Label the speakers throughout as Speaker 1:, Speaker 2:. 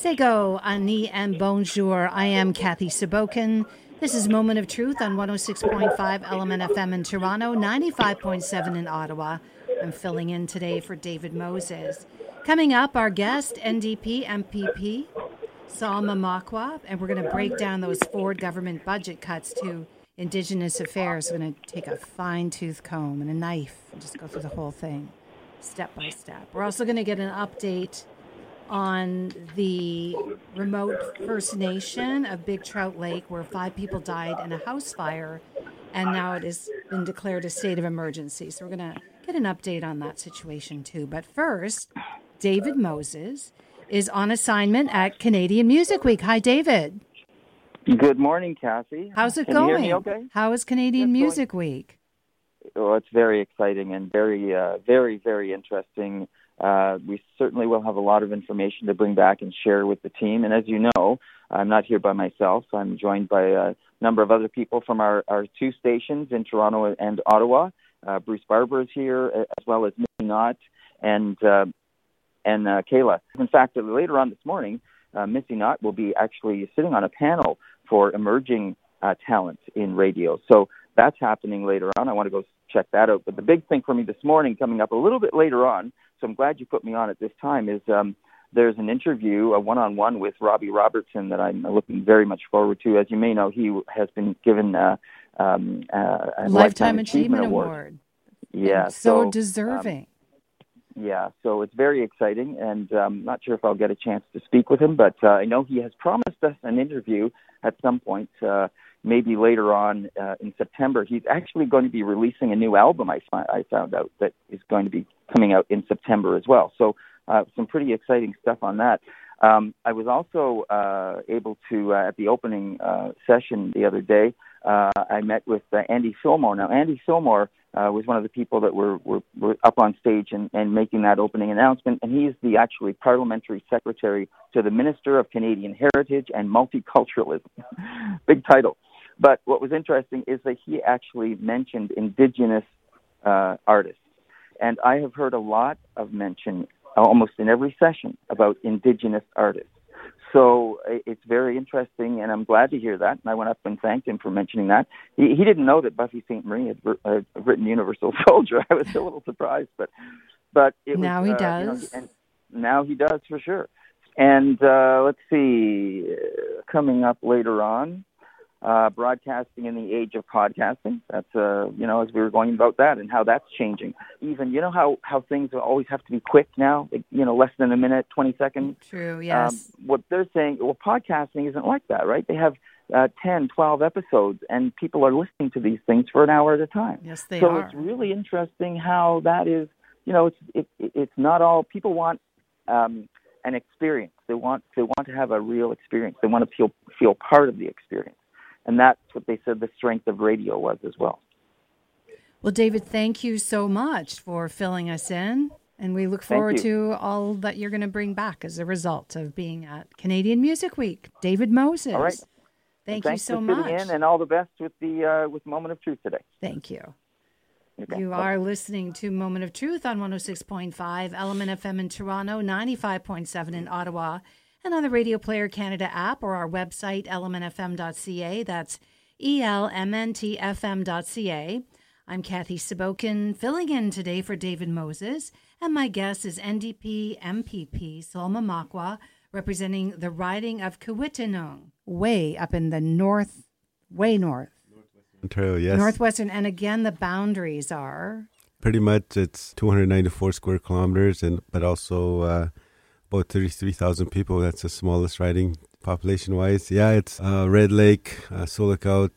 Speaker 1: Sego, Ani, and Bonjour. I am Kathy Sabokin. This is Moment of Truth on 106.5 Element FM in Toronto, 95.7 in Ottawa. I'm filling in today for David Moses. Coming up, our guest, NDP MPP, Sol Mamakwa, and we're going to break down those Ford government budget cuts to Indigenous Affairs. We're going to take a fine tooth comb and a knife and just go through the whole thing step by step. We're also going to get an update on the remote First Nation of Big Trout Lake, where five people died in a house fire, and now it has been declared a state of emergency. So we're going to get an update on that situation too. But first, David Moses is on assignment at Canadian Music Week. Hi, David.
Speaker 2: Good morning, Cassie.
Speaker 1: How's it
Speaker 2: Can
Speaker 1: going?
Speaker 2: You hear me okay?
Speaker 1: How is Canadian
Speaker 2: It's going-
Speaker 1: Music Week?
Speaker 2: Oh, it's very exciting and very, uh, very, very interesting. Uh, we certainly will have a lot of information to bring back and share with the team. And as you know, I'm not here by myself. I'm joined by a number of other people from our, our two stations in Toronto and Ottawa. Uh, Bruce Barber is here, uh, as well as Missy Knott and uh, and uh, Kayla. In fact, later on this morning, uh, Missy Knott will be actually sitting on a panel for emerging uh, talent in radio. So that's happening later on. I want to go check that out. But the big thing for me this morning, coming up a little bit later on, so I'm glad you put me on at this time, is um, there's an interview, a one-on-one with Robbie Robertson that I'm looking very much forward to. As you may know, he has been given uh, um, uh, a
Speaker 1: Lifetime, Achievement,
Speaker 2: Award.
Speaker 1: Award.
Speaker 2: Yeah,
Speaker 1: And so,
Speaker 2: um,
Speaker 1: deserving.
Speaker 2: yeah, so it's very exciting, and um, not sure if I'll get a chance to speak with him, but uh, I know he has promised us an interview at some point, uh, maybe later on uh, in September. He's actually going to be releasing a new album. I, fi- I found out that is going to be coming out in September as well. So uh, some pretty exciting stuff on that. Um, I was also uh, able to uh, at the opening uh, session the other day. Uh, I met with Andy Fillmore. Now, Andy Fillmore was one of the people that were, were, were up on stage and, and making that opening announcement, and he's the actually parliamentary secretary to the Minister of Canadian Heritage and Multiculturalism. Big title. But what was interesting is that he actually mentioned Indigenous uh, artists, and I have heard a lot of mention almost in every session about Indigenous artists. So it's very interesting, and I'm glad to hear that. And I went up and thanked him for mentioning that. He, he didn't know that Buffy Sainte-Marie had wr- uh, written Universal Soldier. I was a little surprised, but but it was,
Speaker 1: Now he
Speaker 2: uh, you know,
Speaker 1: does.
Speaker 2: and now he does for sure. And uh, let's see, uh, coming up later on, uh, broadcasting in the age of podcasting. That's uh, you know, as we were going about that and how that's changing. Even you know how how things always have to be quick now. Like, you know, less than a minute, twenty seconds.
Speaker 1: True, yes.
Speaker 2: Um, what they're saying, well, podcasting isn't like that, right? They have uh, 10, 12 episodes, and people are listening to these things for an hour at a time.
Speaker 1: yes, they
Speaker 2: so
Speaker 1: are.
Speaker 2: it's really interesting how that is. You know, it's it, it, it's not all people want um, an experience. They want they want to have a real experience. They want to feel feel part of the experience, and that's what they said the strength of radio was as well.
Speaker 1: Well, David, thank you so much for filling us in. And we look forward to all that you're going to bring back as a result of being at Canadian Music Week. David Moses.
Speaker 2: All right.
Speaker 1: Thank you so much.
Speaker 2: in, and all the best with the uh, with Moment of Truth today.
Speaker 1: Thank you.
Speaker 2: Okay.
Speaker 1: You are listening to Moment of Truth on 106.5 Element FM in Toronto, 95.7 in Ottawa, and on the Radio Player Canada app or our website, elementfm.ca. That's E elmntfm.ca. I'm Kathy Sabokin, filling in today for David Moses, and my guest is NDP MPP Sol Mamakwa, representing the riding of Kiiwetinoong, way up in the north, way north.
Speaker 3: Ontario, yes.
Speaker 1: Northwestern, and again, the boundaries are
Speaker 3: Pretty much, it's 294 square kilometers, and but also uh, about 33,000 people. That's the smallest riding population-wise. Yeah, it's uh, Red Lake, uh,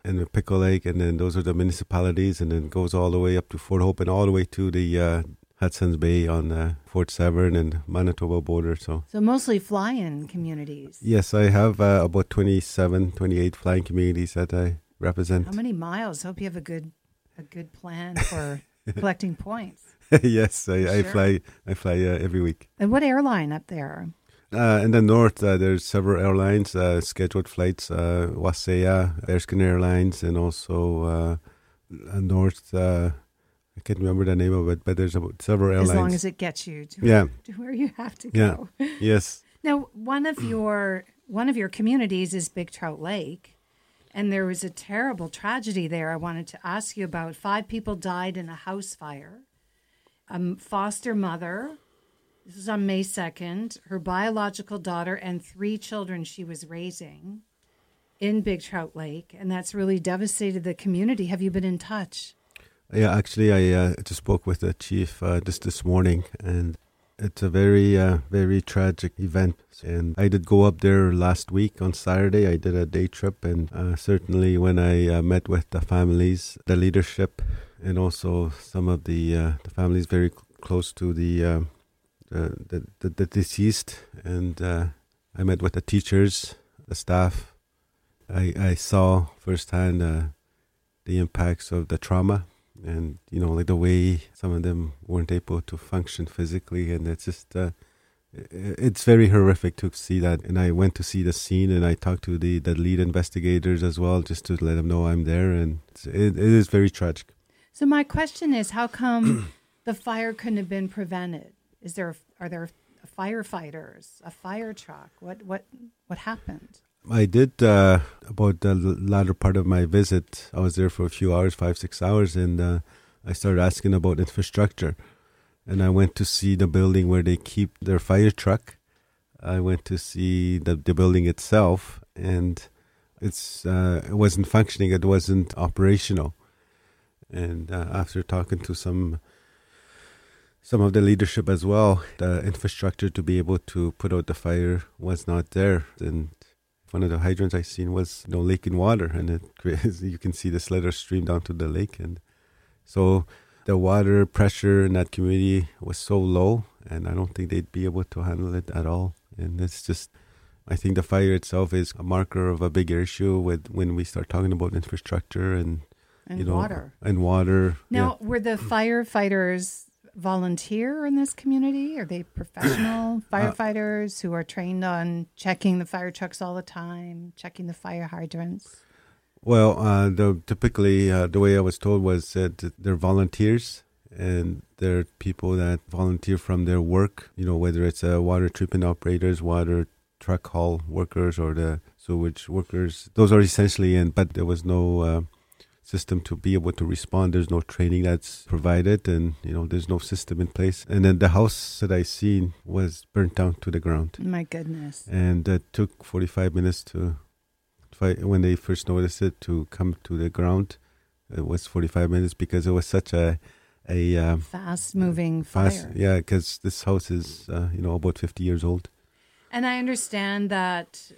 Speaker 3: and Pickle Lake, and then those are the municipalities, and then goes all the way up to Fort Hope and all the way to the uh, Hudson's Bay on uh, Fort Severn and Manitoba border. So.
Speaker 1: so mostly fly-in communities.
Speaker 3: Yes, I have uh, about 27, 28 flying communities that I represent.
Speaker 1: How many miles? Hope you have a good a good plan for collecting points.
Speaker 3: yes, I, I fly. I fly uh, every week.
Speaker 1: And what airline up there?
Speaker 3: Uh, in the north, uh, there's several airlines, uh, scheduled flights, uh, Wasaya, Erskine Airlines, and also uh, north. Uh, I can't remember the name of it, but there's about several airlines.
Speaker 1: As long as it gets you to,
Speaker 3: Yeah.
Speaker 1: to where you have to
Speaker 3: Yeah.
Speaker 1: go.
Speaker 3: yes,
Speaker 1: Now, one of your one of your communities is Big Trout Lake, and there was a terrible tragedy there. I wanted to ask you about. Five people died in a house fire. A foster mother. This was on May second. Her biological daughter and three children she was raising in Big Trout Lake, and that's really devastated the community. Have you been in touch?
Speaker 3: Yeah, actually, I uh, just spoke with the chief uh, just this morning, and it's a very, uh, very tragic event. And I did go up there last week on Saturday. I did a day trip, and uh, certainly when I uh, met with the families, the leadership, and also some of the uh, the families very cl- close to the, the, the, the deceased, and I met with the teachers, the staff. I I saw firsthand the impacts of the trauma and you know like the way some of them weren't able to function physically and it's just uh, it's very horrific to see that. And i went to see the scene and i talked to the, the lead investigators as well just to let them know i'm there and it, it is very tragic.
Speaker 1: So my question is how come the fire couldn't have been prevented? Is there are there firefighters a fire truck? What what what happened
Speaker 3: I did uh, about the latter part of my visit. I was there for a few hours, five six hours, and uh, I started asking about infrastructure. And I went to see the building where they keep their fire truck. I went to see the the building itself, and it's uh, it wasn't functioning. It wasn't operational. And uh, after talking to some some of the leadership as well, the infrastructure to be able to put out the fire was not there, and one of the hydrants I seen was you know leaking water, and it you can see the slither stream down to the lake, and so the water pressure in that community was so low, and I don't think they'd be able to handle it at all. And it's just, I think the fire itself is a marker of a bigger issue with when we start talking about infrastructure and,
Speaker 1: and
Speaker 3: you know
Speaker 1: water
Speaker 3: and water.
Speaker 1: Now, yeah. were the firefighters volunteer in this community? Are they professional uh, firefighters who are trained on checking the fire trucks all the time, checking the fire hydrants?
Speaker 3: Well, uh, the, typically uh, the way I was told was that they're volunteers and they're people that volunteer from their work. You know, whether it's uh, water treatment operators, water truck haul workers, or the sewage workers. Those are essentially in, but there was no uh, system to be able to respond. There's no training that's provided, and you know there's no system in place. And then the house that I seen was burnt down to the ground.
Speaker 1: My goodness!
Speaker 3: And it took 45 minutes to, when they first noticed it, to come to the ground. It was 45 minutes because it was such a a
Speaker 1: um, fast moving fire.
Speaker 3: Yeah, because this house is uh, you know about 50 years old.
Speaker 1: And I understand that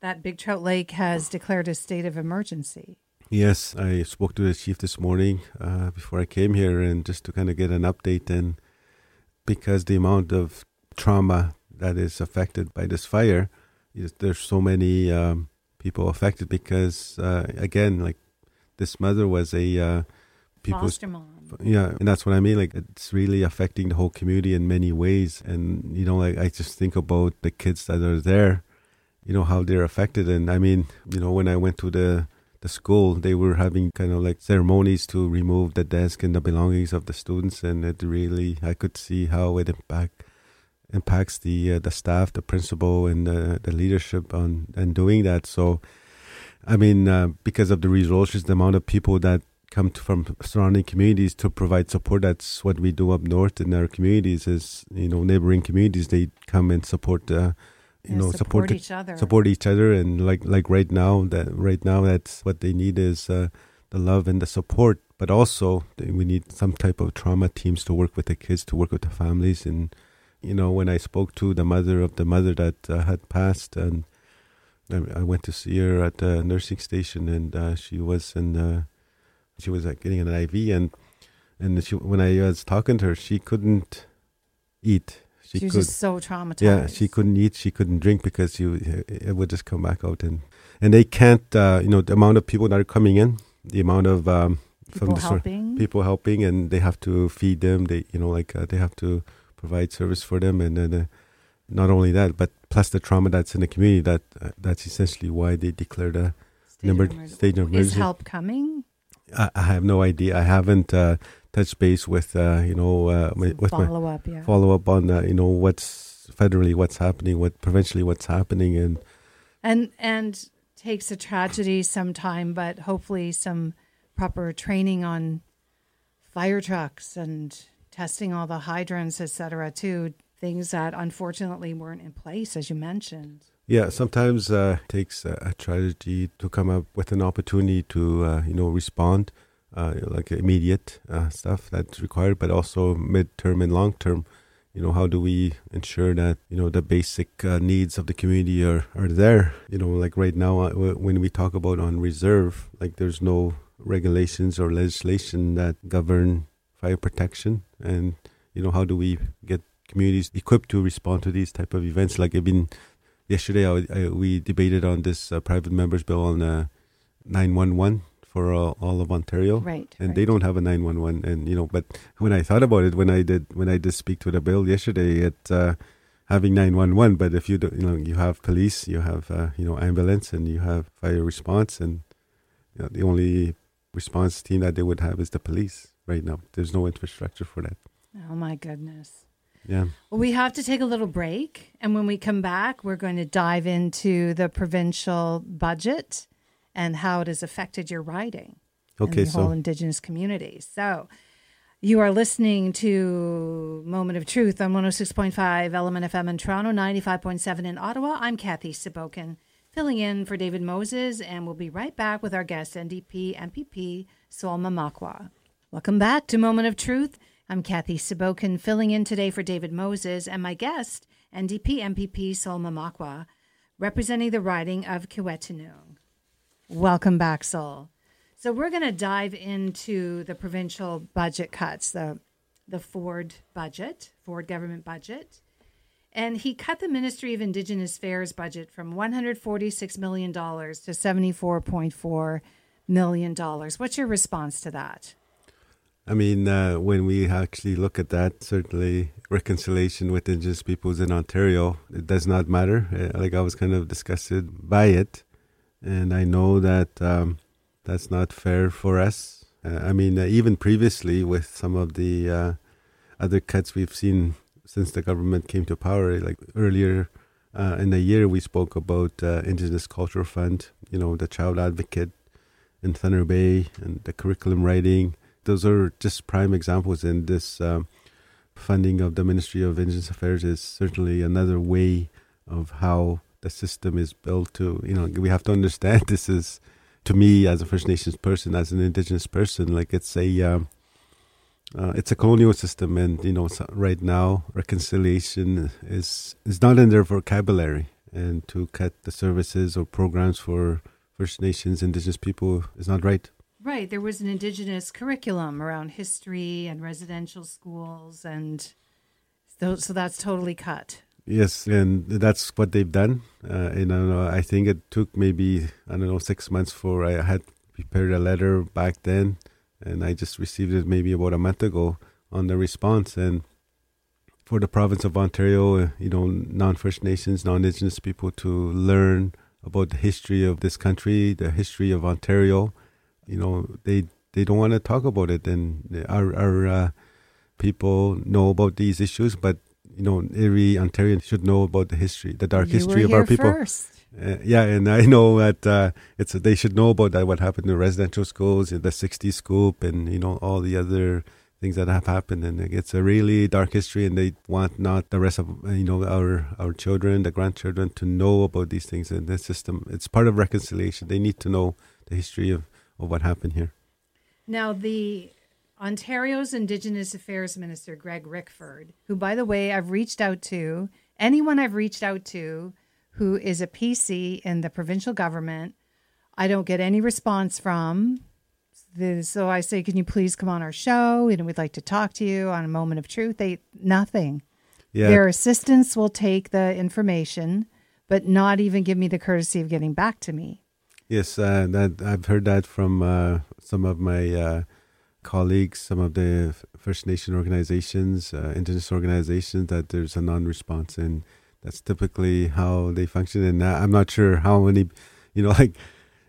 Speaker 1: that Big Trout Lake has declared a state of emergency.
Speaker 3: Yes, I spoke to the chief this morning uh, before I came here, and just to kind of get an update. And because the amount of trauma that is affected by this fire, is, there's so many um, people affected. Because uh, again, like this mother was a uh,
Speaker 1: foster mom.
Speaker 3: Yeah, and that's what I mean. Like it's really affecting the whole community in many ways. And you know, like I just think about the kids that are there. You know how they're affected, and I mean, you know, when I went to the the school, they were having kind of like ceremonies to remove the desk and the belongings of the students, and it really I could see how it impact impacts the uh, the staff, the principal, and the, the leadership on and doing that. So, I mean, uh, because of the resources, the amount of people that come to, from surrounding communities to provide support. That's what we do up north in our communities. Is you know neighboring communities they come and support the
Speaker 1: you know support, support each other
Speaker 3: support each other and like like right now that right now that's what they need is uh, the love and the support but also we need some type of trauma teams to work with the kids to work with the families and you know when i spoke to the mother of the mother that uh, had passed and I went to see her at the nursing station, and uh, she was in. Uh, she was like, getting an IV, and and she, when I was talking to her, she couldn't eat
Speaker 1: she, she was could, just so traumatized.
Speaker 3: Yeah, she couldn't eat, she couldn't drink because you it would just come back out and and they can't. Uh, you know, the amount of people that are coming in, the amount of um,
Speaker 1: people from the helping,
Speaker 3: people helping, and they have to feed them. They you know like uh, they have to provide service for them, and then. Uh, not only that, but plus the trauma that's in the community. That uh, that's essentially why they declared a
Speaker 1: state number of state of emergency. Is help coming?
Speaker 3: I, I, have no idea. I haven't uh, touch base with uh, you know uh, with
Speaker 1: follow
Speaker 3: my
Speaker 1: up, yeah.
Speaker 3: follow up on uh, you know what's federally what's happening, what provincially what's happening, and
Speaker 1: and and takes a tragedy some time, but hopefully some proper training on fire trucks and testing all the hydrants, et cetera, too. Things that unfortunately weren't in place, as you mentioned.
Speaker 3: Yeah, sometimes uh, it takes a, a, tragedy to come up with an opportunity to, uh, you know, respond, uh, like immediate uh, stuff that's required, but also mid-term and long-term. You know, how do we ensure that you know the basic uh, needs of the community are, are there? You know, like right now uh, when we talk about on reserve, like there's no regulations or legislation that govern fire protection, and you know how do we get communities equipped to respond to these type of events? Like I've been yesterday, I, I, we debated on this uh, private members bill on uh, 911 for uh, all of Ontario,
Speaker 1: right?
Speaker 3: And
Speaker 1: right.
Speaker 3: they don't have a 911, and you know, but when I thought about it, when I did when I did speak to the bill yesterday, it uh, having 911, but if you do, you know, you have police, you have uh, you know ambulance, and you have fire response, and you know, the only response team that they would have is the police right now. There's no infrastructure for that.
Speaker 1: Oh my goodness.
Speaker 3: Yeah.
Speaker 1: Well, we have to take a little break. And when we come back, we're going to dive into the provincial budget and how it has affected your writing
Speaker 3: okay,
Speaker 1: and the
Speaker 3: so
Speaker 1: whole Indigenous community. So you are listening to Moment of Truth on 106.5 Element FM in Toronto, 95.7 in Ottawa. I'm Kathy Sabokin, filling in for David Moses, and we'll be right back with our guest, NDP MPP Sol Mamakwa. Welcome back to Moment of Truth. I'm Kathy Sabokin, filling in today for David Moses, and my guest, NDP MPP Sol Mamakwa, representing the riding of Kiiwetinoong. Welcome back, Sol. So we're going to dive into the provincial budget cuts, the the Ford budget, Ford government budget. And he cut the Ministry of Indigenous Affairs budget from $146 million to $74.4 million. What's your response to that?
Speaker 3: I mean, uh, when we actually look at that, certainly reconciliation with Indigenous peoples in Ontario, it does not matter. Uh, like I was kind of disgusted by it, and I know that um, that's not fair for us. Uh, I mean, uh, even previously with some of the uh, other cuts we've seen since the government came to power, like earlier uh, in the year, we spoke about Indigenous Cultural Fund, you know, the Child Advocate in Thunder Bay, and the curriculum writing those are just prime examples. And this um, funding of the Ministry of Indigenous Affairs is certainly another way of how the system is built. To you know, we have to understand this is to me as a First Nations person, as an Indigenous person, like it's a um, uh, it's a colonial system, and you know, right now reconciliation is is not in their vocabulary, and to cut the services or programs for First Nations, Indigenous people is not right.
Speaker 1: Right. There was an indigenous curriculum around history and residential schools, and so, so that's totally cut.
Speaker 3: Yes, and that's what they've done. Uh, you know, I think it took maybe I don't know six months for I had prepared a letter back then, and I just received it maybe about a month ago on the response. And for the province of Ontario, uh, you know, non-First Nations, non-Indigenous people to learn about the history of this country, the history of Ontario, you know they they don't want to talk about it and our our uh, people know about these issues but you know every ontarian should know about the history the dark
Speaker 1: you
Speaker 3: history of our people.
Speaker 1: uh,
Speaker 3: yeah and i know that uh, it's they should know about that what happened in residential schools in the 60s scoop and you know all the other things that have happened. And it's a really dark history and they want not the rest of you know our our children the grandchildren to know about these things and the system. It's part of reconciliation. They need to know the history of of what happened here.
Speaker 1: Now, the Ontario's Indigenous Affairs Minister, Greg Rickford, who, by the way, I've reached out to, anyone I've reached out to who is a PC in the provincial government, I don't get any response from. So I say, can you please come on our show? And we'd like to talk to you on a moment of truth. They nothing. Yeah. Their assistants will take the information, but not even give me the courtesy of getting back to me.
Speaker 3: Yes, uh, that I've heard that from uh, some of my uh, colleagues, some of the First Nation organizations, uh, Indigenous organizations, that there's a non-response, and that's typically how they function. And I'm not sure how many, you know, like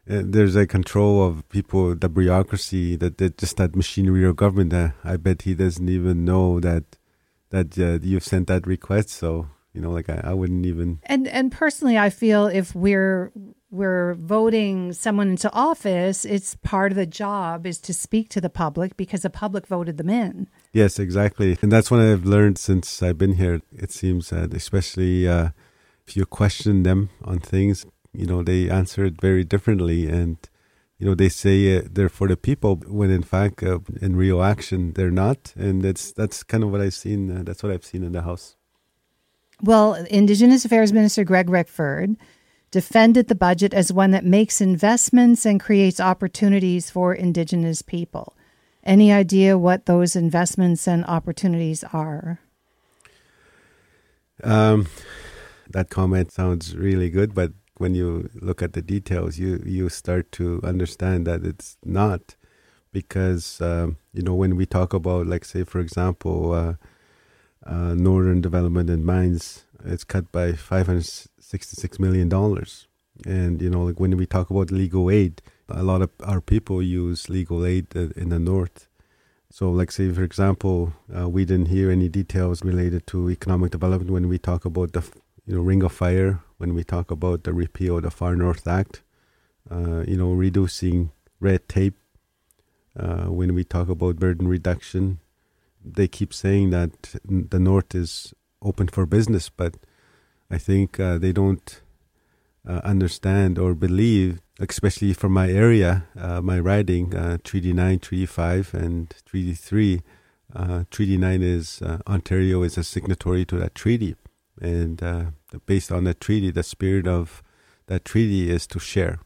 Speaker 3: uh, there's a control of people, the bureaucracy, that, that just that machinery of government. That I bet he doesn't even know that that uh, you've sent that request. So You know, like I, I wouldn't even.
Speaker 1: And and personally, I feel if we're we're voting someone into office, it's part of the job is to speak to the public because the public voted them in.
Speaker 3: Yes, exactly. And that's what I've learned since I've been here. It seems that especially uh, if you question them on things, you know, they answer it very differently. And, you know, they say uh, they're for the people when in fact, uh, in real action, they're not. And that's, that's kind of what I've seen. Uh, that's what I've seen in the House.
Speaker 1: Well, Indigenous Affairs Minister Greg Rickford defended the budget as one that makes investments and creates opportunities for Indigenous people. Any idea what those investments and opportunities are?
Speaker 3: Um, that comment sounds really good, but when you look at the details, you you start to understand that it's not, because um, you know when we talk about, like, say, for example, uh, uh, northern development and mines, it's cut by five hundred $66 million. And, you know, like when we talk about legal aid, a lot of our people use legal aid in the north. So, like, say, for example, uh, we didn't hear any details related to economic development when we talk about the, you know, Ring of Fire, when we talk about the repeal of the Far North Act, uh, you know, reducing red tape. Uh, when we talk about burden reduction, they keep saying that the North is open for business, but I think uh, they don't uh, understand or believe, especially from my area, uh, my riding, uh, Treaty 9, Treaty 5, and Treaty 3. Uh, treaty 9 is uh, Ontario is a signatory to that treaty. And based on that treaty, the spirit of that treaty is to share.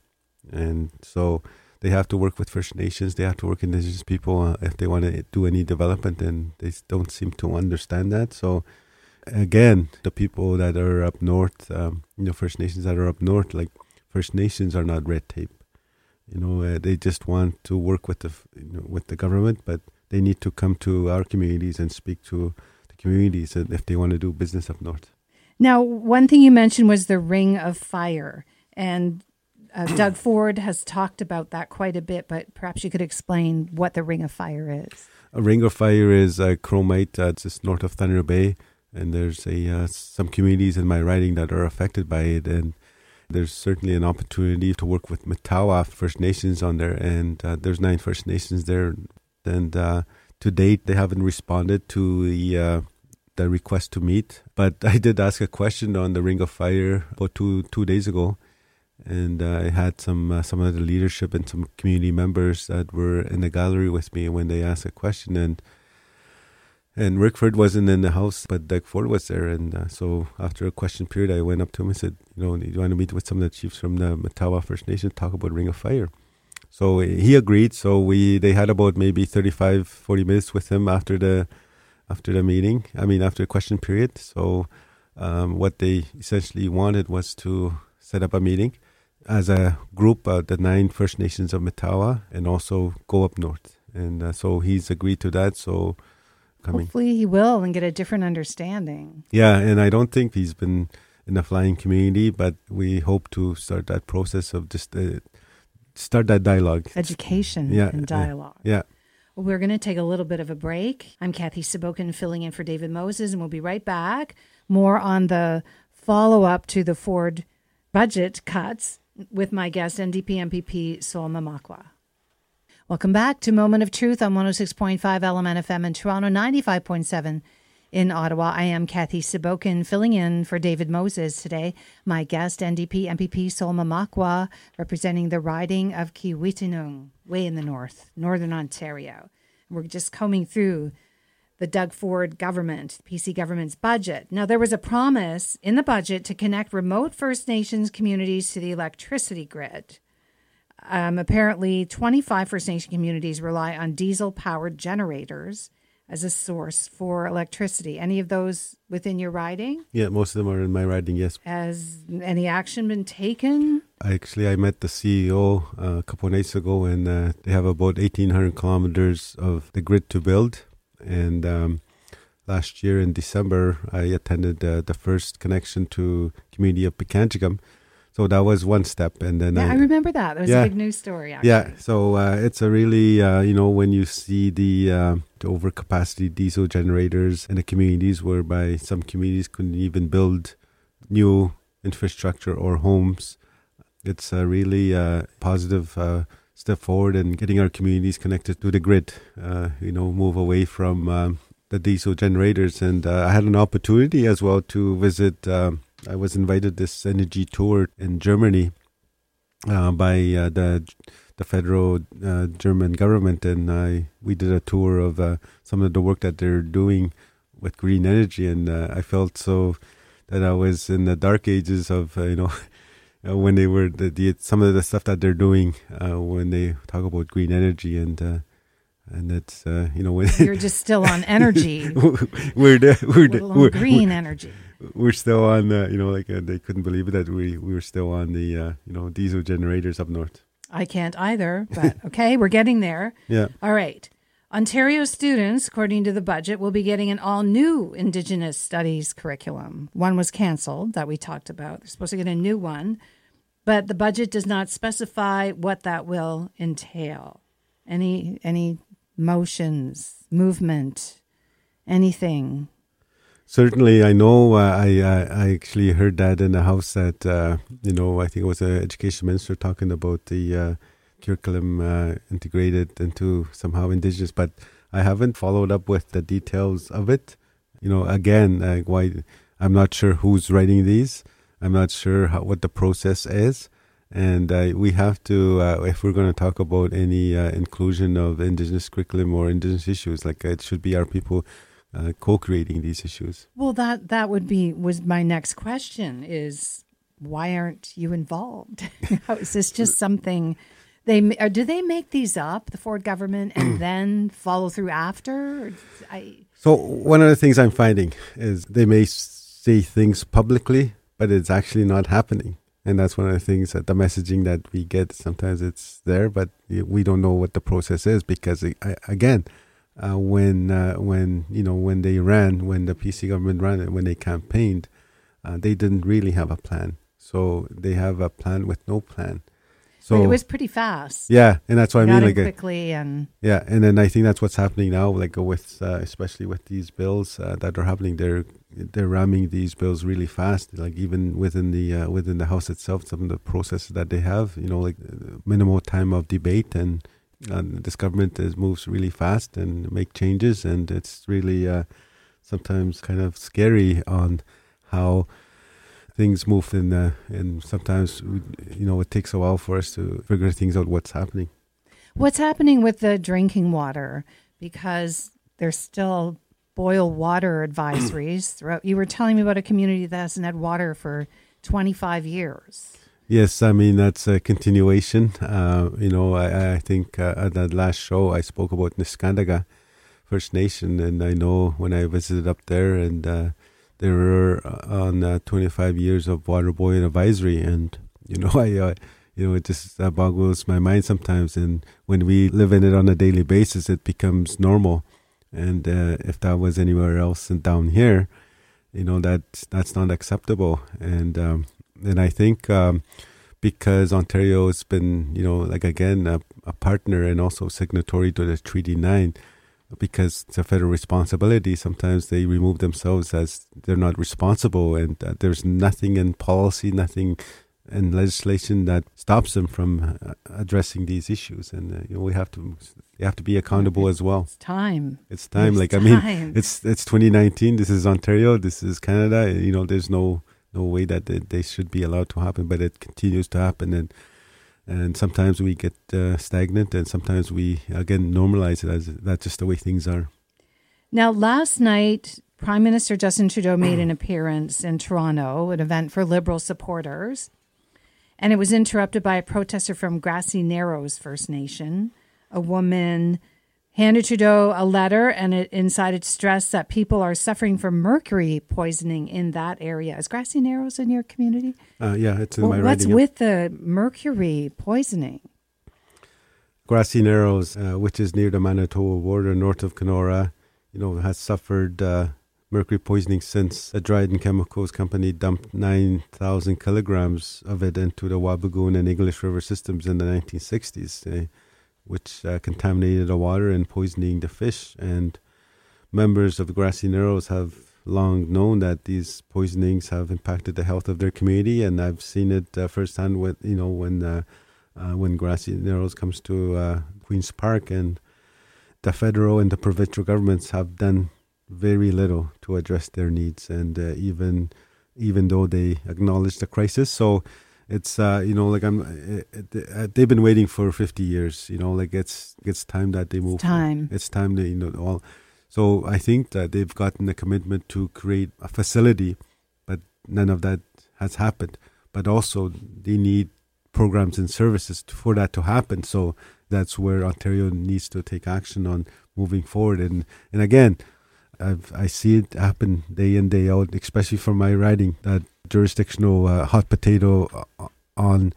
Speaker 3: And so they have to work with First Nations, they have to work Indigenous people if they want to do any development, and they don't seem to understand that. So again, the people that are up north, um, you know, First Nations that are up north, like First Nations are not red tape. You know, uh, they just want to work with the you know, with the government, but they need to come to our communities and speak to the communities if they want to do business up north.
Speaker 1: Now, one thing you mentioned was the Ring of Fire, and uh, Doug Ford has talked about that quite a bit. But perhaps you could explain what the Ring of Fire is.
Speaker 3: A Ring of Fire is a chromite. Uh, just north of Thunder Bay and there's a uh, some communities in my riding that are affected by it, and there's certainly an opportunity to work with Matawa First Nations on there, and uh, there's nine First Nations there, and uh, to date they haven't responded to the uh, the request to meet. But I did ask a question on the Ring of Fire about two two days ago, and I had some uh, some of the leadership and some community members that were in the gallery with me when they asked a question, and and Rickford wasn't in the house, but Doug Ford was there. And uh, so after a question period, I went up to him and said, you know, do you want to meet with some of the chiefs from the Matawa First Nation, talk about Ring of Fire? So he agreed. So we they had about maybe 35, 40 minutes with him after the after the meeting. I mean, after the question period. So um, what they essentially wanted was to set up a meeting as a group, uh, the nine First Nations of Matawa, and also go up north. And uh, so he's agreed to that. So
Speaker 1: coming. Hopefully, he will and get a different understanding.
Speaker 3: Yeah, and I don't think he's been in the flying community, but we hope to start that process of just uh, start that dialogue,
Speaker 1: education, yeah, and dialogue.
Speaker 3: yeah.
Speaker 1: Well, we're going to take a little bit of a break. I'm Kathy Sabokin filling in for David Moses, and we'll be right back. More on the follow up to the Ford budget cuts with my guest, NDP MPP Sol Mamakwa. Welcome back to Moment of Truth on 106.5 Element FM in Toronto, 95.7 in Ottawa. I am Kathy Sabokin, filling in for David Moses today. My guest, NDP MPP Sol Mamakwa, representing the riding of Kiiwetinoong, way in the north, northern Ontario. We're just combing through the Doug Ford government, PC government's budget. Now, there was a promise in the budget to connect remote First Nations communities to the electricity grid. Um, apparently, 25 First Nation communities rely on diesel powered generators as a source for electricity. Any of those within your riding?
Speaker 3: Yeah, most of them are in my riding, yes.
Speaker 1: Has any action been taken?
Speaker 3: Actually, I met the CEO uh, a couple of nights ago, and uh, they have about 1,800 kilometers of the grid to build. And um, last year in December, I attended uh, the first connection to community of Pikangikum So that was one step, and then
Speaker 1: yeah, I,
Speaker 3: I,
Speaker 1: remember that. That was
Speaker 3: Yeah.
Speaker 1: a big news story. Actually.
Speaker 3: yeah. So uh, it's a really uh, you know when you see the, uh, the overcapacity diesel generators in the communities, whereby some communities couldn't even build new infrastructure or homes. It's a really uh, positive uh, step forward in getting our communities connected to the grid. Uh, you know, move away from um, the diesel generators. And uh, I had an opportunity as well to visit. Um, I was invited this energy tour in Germany uh, by uh, the the federal uh, German government, and I we did a tour of uh, some of the work that they're doing with green energy, and I felt so that I was in the dark ages of you know. Uh, when they were the, the some of the stuff that they're doing uh, when they talk about green energy and uh, and it's uh, you know when
Speaker 1: You're just still on energy,
Speaker 3: we're the, we're, the, we're,
Speaker 1: green energy.
Speaker 3: we're still on uh, you know like uh, they couldn't believe it that we we were still on the uh, you know diesel generators up north
Speaker 1: I can't either, but okay, we're getting there.
Speaker 3: yeah
Speaker 1: All right. Ontario students, according to the budget, will be getting an all new Indigenous Studies curriculum. One was canceled that we talked about. They're supposed to get a new one, but the budget does not specify what that will entail. Any any motions, movement, anything.
Speaker 3: certainly I know uh, I, I actually heard that in the house that uh, you know I think it was the education minister talking about the uh, curriculum uh, integrated into somehow indigenous but I haven't followed up with the details of it you know again why I'm not sure who's writing these I'm not sure how, what the process is and uh, we have to uh, if we're going to talk about any uh, inclusion of indigenous curriculum or indigenous issues like it should be our people uh, co-creating these issues
Speaker 1: Well, that that would be was my next question is why aren't you involved? is this just something they or do they make these up the Ford government and then follow through after? I
Speaker 3: So one of the things I'm finding is they may say things publicly, but it's actually not happening. And that's one of the things that the messaging that we get sometimes it's there, but we don't know what the process is because it, I- again, uh, when uh, when you know when they ran, when the PC government ran it, when they campaigned, uh, they didn't really have a plan. So they have a plan with no plan. So
Speaker 1: but it was pretty fast.
Speaker 3: yeah, and that's what I mean. Like, uh,
Speaker 1: quickly and
Speaker 3: yeah, and then I think that's what's happening now, like with uh, especially with these bills uh, that are happening. They're they're ramming these bills really fast. Like even within the uh, within the House itself, some of the processes that they have, you know, like minimal time of debate, and this government is moves really fast and make changes, and it's really uh, sometimes kind of scary on how things move in uh, and sometimes you know it takes a while for us to figure things out what's happening
Speaker 1: what's happening with the drinking water because there's still boil water advisories throughout. You were telling me about a community that hasn't had water for 25 years.
Speaker 3: Yes, I mean that's a continuation. Uh, you know, I, I think uh, at that last show I spoke about Neskantaga First Nation, and I know when I visited up there, and uh, they were on uh, 25 years of water boiling advisory, and you know, I, uh, you know, it just uh, boggles my mind sometimes. And when we live in it on a daily basis, it becomes normal. And uh, if that was anywhere else and down here, you know, that that's not acceptable. And um, and I think um, because Ontario has been, you know, like again, a, a, partner and also signatory to the Treaty 9, because it's a federal responsibility, sometimes they remove themselves as they're not responsible. And uh, there's nothing in policy, nothing in legislation that stops them from uh, addressing these issues. And, uh, you know, we have to. You have to be accountable as well.
Speaker 1: It's time.
Speaker 3: It's time.
Speaker 1: It's
Speaker 3: like
Speaker 1: time.
Speaker 3: I mean, it's it's 2019. This is Ontario. This is Canada. You know, there's no no way that they, they should be allowed to happen, but it continues to happen, and and sometimes we get uh, stagnant, and sometimes we again normalize it as that's just the way things are.
Speaker 1: Now, last night, Prime Minister Justin Trudeau made an appearance in Toronto, an event for Liberal supporters, and it was interrupted by a protester from Grassy Narrows First Nation. A woman handed Trudeau a letter, and it inside it stressed that people are suffering from mercury poisoning in that area. Is Grassy Narrows in your community?
Speaker 3: Uh, yeah, it's in
Speaker 1: well,
Speaker 3: my
Speaker 1: what's
Speaker 3: writing.
Speaker 1: with the mercury poisoning?
Speaker 3: Grassy Narrows, uh, which is near the Manitoba border, north of Kenora, you know, has suffered uh, mercury poisoning since a Dryden Chemicals company dumped 9,000 kilograms of it into the Wabigoon and English River systems in the 1960s, uh, eh, which uh, contaminated the water and poisoning the fish. And members of the Grassy Narrows have long known that these poisonings have impacted the health of their community, and I've seen it uh, firsthand with you know when uh, uh, when comes to uh, Queens Park, and the federal and the provincial governments have done very little to address their needs, and uh, even even though they acknowledge the crisis, so it's uh, you know like I'm uh, they've been waiting for 50 years you know like it's it's time that they move
Speaker 1: it's time
Speaker 3: it's time that you know all so I think that they've gotten a commitment to create a facility, but none of that has happened. But also, they need programs and services for that to happen. So that's where Ontario needs to take action on moving forward. And and again, I've, I see it happen day in day out, especially for my writing that jurisdictional uh, hot potato uh, on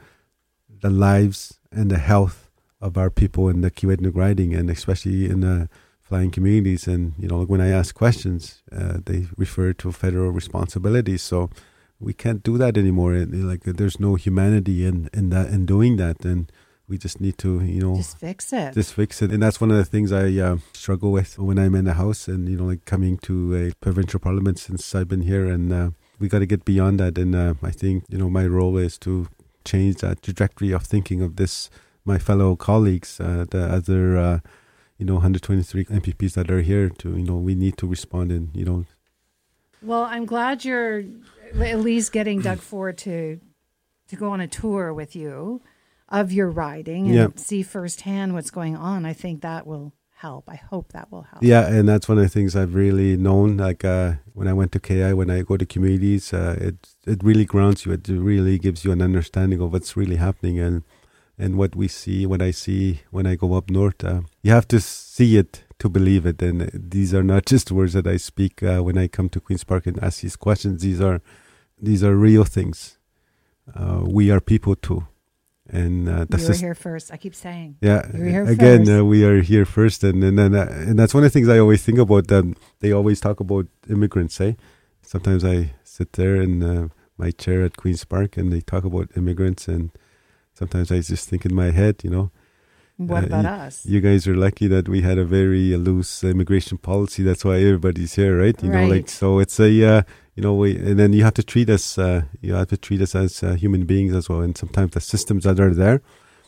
Speaker 3: the lives and the health of our people in the Kiiwetinoong riding, and especially in the flying communities. And you know, when I ask questions, uh, they refer to federal responsibilities. So we can't do that anymore. like there's no humanity in in that in doing that, and we just need to you know
Speaker 1: just fix it.
Speaker 3: Just fix it, and that's one of the things I uh, struggle with when I'm in the house, and you know, like coming to a provincial parliament since I've been here, and uh, we got to get beyond that. And uh, I think you know my role is to change that trajectory of thinking of this my fellow colleagues, uh, the other uh, you know 123 MPPs that are here to you know we need to respond and you know.
Speaker 1: Well, I'm glad you're at least getting Doug Ford to to go on a tour with you of your riding and
Speaker 3: yeah.
Speaker 1: see firsthand what's going on. I think that will help. I hope that will help.
Speaker 3: Yeah, and that's one of the things I've really known. Like uh, when I went to KI, when I go to communities, uh, it it really grounds you. It really gives you an understanding of what's really happening and and what we see, what I see when I go up north. Uh, you have to see it to believe it. And these are not just words that I speak uh, when I come to Queens Park and ask these questions. These are these are real things. Uh, we are people too. And uh,
Speaker 1: that's you were here first. I keep saying.
Speaker 3: Yeah. again, uh, we are here first, and and and, uh, and that's one of the things I always think about. Them, they always talk about immigrants. Eh? Sometimes I sit there in uh, my chair at Queens Park, and they talk about immigrants, and sometimes I just think in my head, you know.
Speaker 1: What uh, about
Speaker 3: you,
Speaker 1: us?
Speaker 3: You guys are lucky that we had a very loose immigration policy. That's why everybody's here, right? You
Speaker 1: right.
Speaker 3: know, like so it's a uh, you know, we, and then you have to treat us, uh, you have to treat us as uh, human beings as well. And sometimes the systems that are there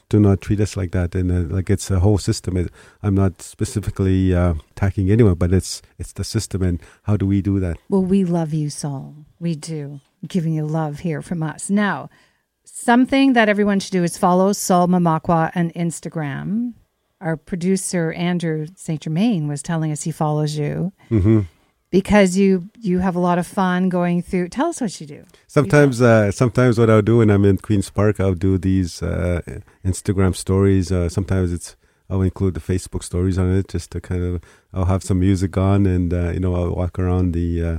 Speaker 3: do not treat us like that. And uh, like it's a whole system. It, I'm not specifically uh, attacking anyone, but it's it's the system. And how do we do that?
Speaker 1: Well, we love you, Sol. We do. Giving you love here from us. Now, Something that everyone should do is follow Sol Mamakwa on Instagram. Our producer Andrew Saint Germain was telling us he follows you
Speaker 3: mm-hmm.
Speaker 1: Because you you have a lot of fun going through. Tell us what you do.
Speaker 3: Sometimes, uh, sometimes what I'll do when I'm in Queens Park, I'll do these uh, Instagram stories. Uh, sometimes it's I'll include the Facebook stories on it just to kind of I'll have some music on and uh, you know I'll walk around the uh,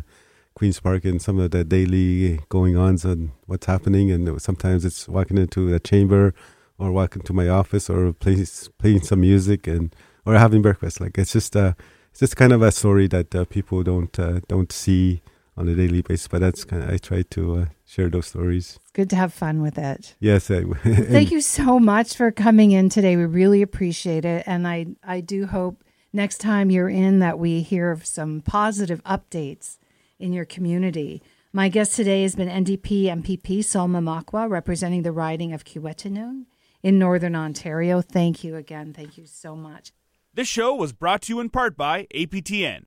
Speaker 3: Queens Park and some of the daily going ons and what's happening. And sometimes it's walking into the chamber or walking to my office or playing some music and or having breakfast. Like it's just uh, it's just kind of a story that uh, people don't uh, don't see on a daily basis. But that's kind of I try to uh, share those stories.
Speaker 1: It's good to have fun with it.
Speaker 3: Yes. I,
Speaker 1: Thank you so much for coming in today. We really appreciate it, and I I do hope next time you're in that we hear of some positive updates in your community. My guest today has been NDP MPP Sol Mamakwa, representing the riding of Kiiwetinoong in Northern Ontario. Thank you again. Thank you so much.
Speaker 4: This show was brought to you in part by APTN.